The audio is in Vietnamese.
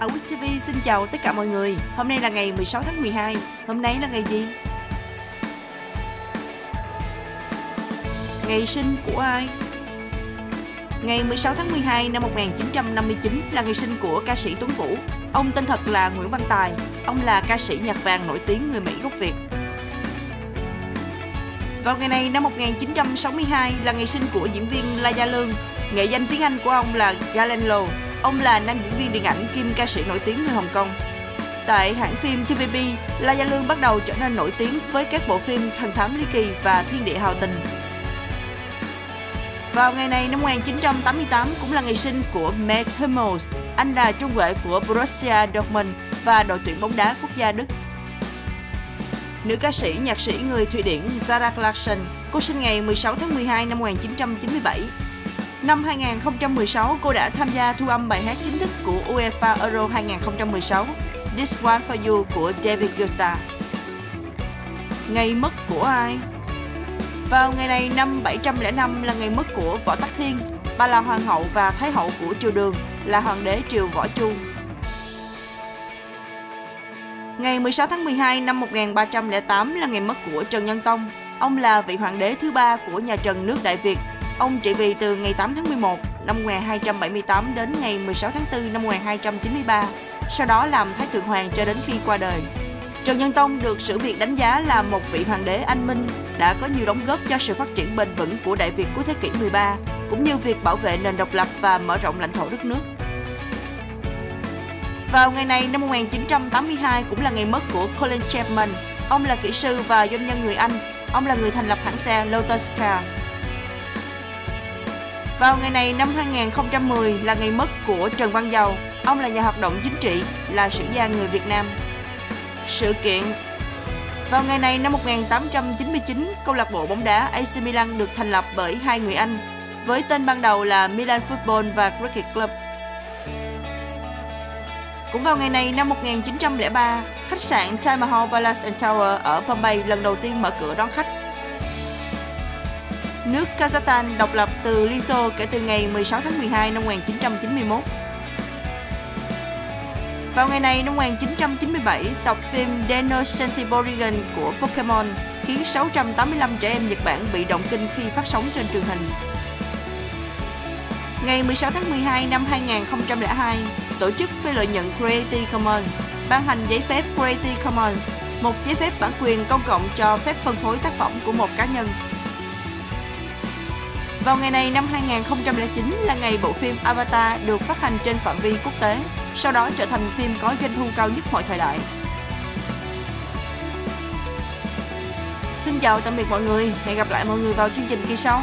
Ở TV xin chào tất cả mọi người. Hôm nay là ngày 16 tháng 12. Hôm nay là ngày gì? Ngày sinh của ai? Ngày 16 tháng 12 năm 1959 là ngày sinh của ca sĩ Tuấn Vũ. Ông tên thật là Nguyễn Văn Tài. Ông là ca sĩ nhạc vàng nổi tiếng người Mỹ gốc Việt. Vào ngày này năm 1962 là ngày sinh của diễn viên La Gia Lương. Nghệ danh tiếng Anh của ông là Galen Low. Ông là nam diễn viên điện ảnh kim ca sĩ nổi tiếng người Hồng Kông. Tại hãng phim TVB, La Gia Lương bắt đầu trở nên nổi tiếng với các bộ phim Thần thám ly kỳ và Thiên địa hào tình. Vào ngày này năm 1988 cũng là ngày sinh của Matt Hummels. Anh là trung vệ của Borussia Dortmund và đội tuyển bóng đá quốc gia Đức. Nữ ca sĩ, nhạc sĩ người Thụy Điển Zara Clarkson, cô sinh ngày 16 tháng 12 năm 1997. Năm 2016, cô đã tham gia thu âm bài hát chính thức của UEFA Euro 2016, This One For You của David Guetta. Ngày mất của ai? Vào ngày này năm 705 là ngày mất của Võ Tắc Thiên, bà là hoàng hậu và thái hậu của triều Đường, là hoàng đế triều Võ Chu. Ngày 16 tháng 12 năm 1308 là ngày mất của Trần Nhân Tông. Ông là vị hoàng đế thứ ba của nhà Trần nước Đại Việt. Ông trị vì từ ngày 8 tháng 11 năm 1278 đến ngày 16 tháng 4 năm 1293, sau đó làm Thái Thượng Hoàng cho đến khi qua đời. Trần Nhân Tông được sử Việt đánh giá là một vị hoàng đế anh minh, đã có nhiều đóng góp cho sự phát triển bền vững của Đại Việt cuối thế kỷ 13, cũng như việc bảo vệ nền độc lập và mở rộng lãnh thổ đất nước. Vào ngày này năm 1982 cũng là ngày mất của Colin Chapman. Ông là kỹ sư và doanh nhân người Anh. Ông là người thành lập hãng xe Lotus Cars. Vào ngày này năm 2010 là ngày mất của Trần Văn Dầu. Ông là nhà hoạt động chính trị, là sử gia người Việt Nam. Sự kiện Vào ngày này năm 1899, câu lạc bộ bóng đá AC Milan được thành lập bởi hai người Anh, với tên ban đầu là Milan Football và Cricket Club. Cũng vào ngày này năm 1903, khách sạn Taj Mahal Palace and Tower ở Bombay lần đầu tiên mở cửa đón khách. Nước Kazakhstan độc lập từ Liên Xô kể từ ngày 16 tháng 12 năm 1991. Vào ngày này năm 1997, tập phim Deno Centiborigan của Pokemon khiến 685 trẻ em Nhật Bản bị động kinh khi phát sóng trên truyền hình. Ngày 16 tháng 12 năm 2002, tổ chức phi lợi nhuận Creative Commons ban hành giấy phép Creative Commons, một giấy phép bản quyền công cộng cho phép phân phối tác phẩm của một cá nhân. Vào ngày này năm 2009 là ngày bộ phim Avatar được phát hành trên phạm vi quốc tế, sau đó trở thành phim có doanh thu cao nhất mọi thời đại. Xin chào tạm biệt mọi người, hẹn gặp lại mọi người vào chương trình kỳ sau.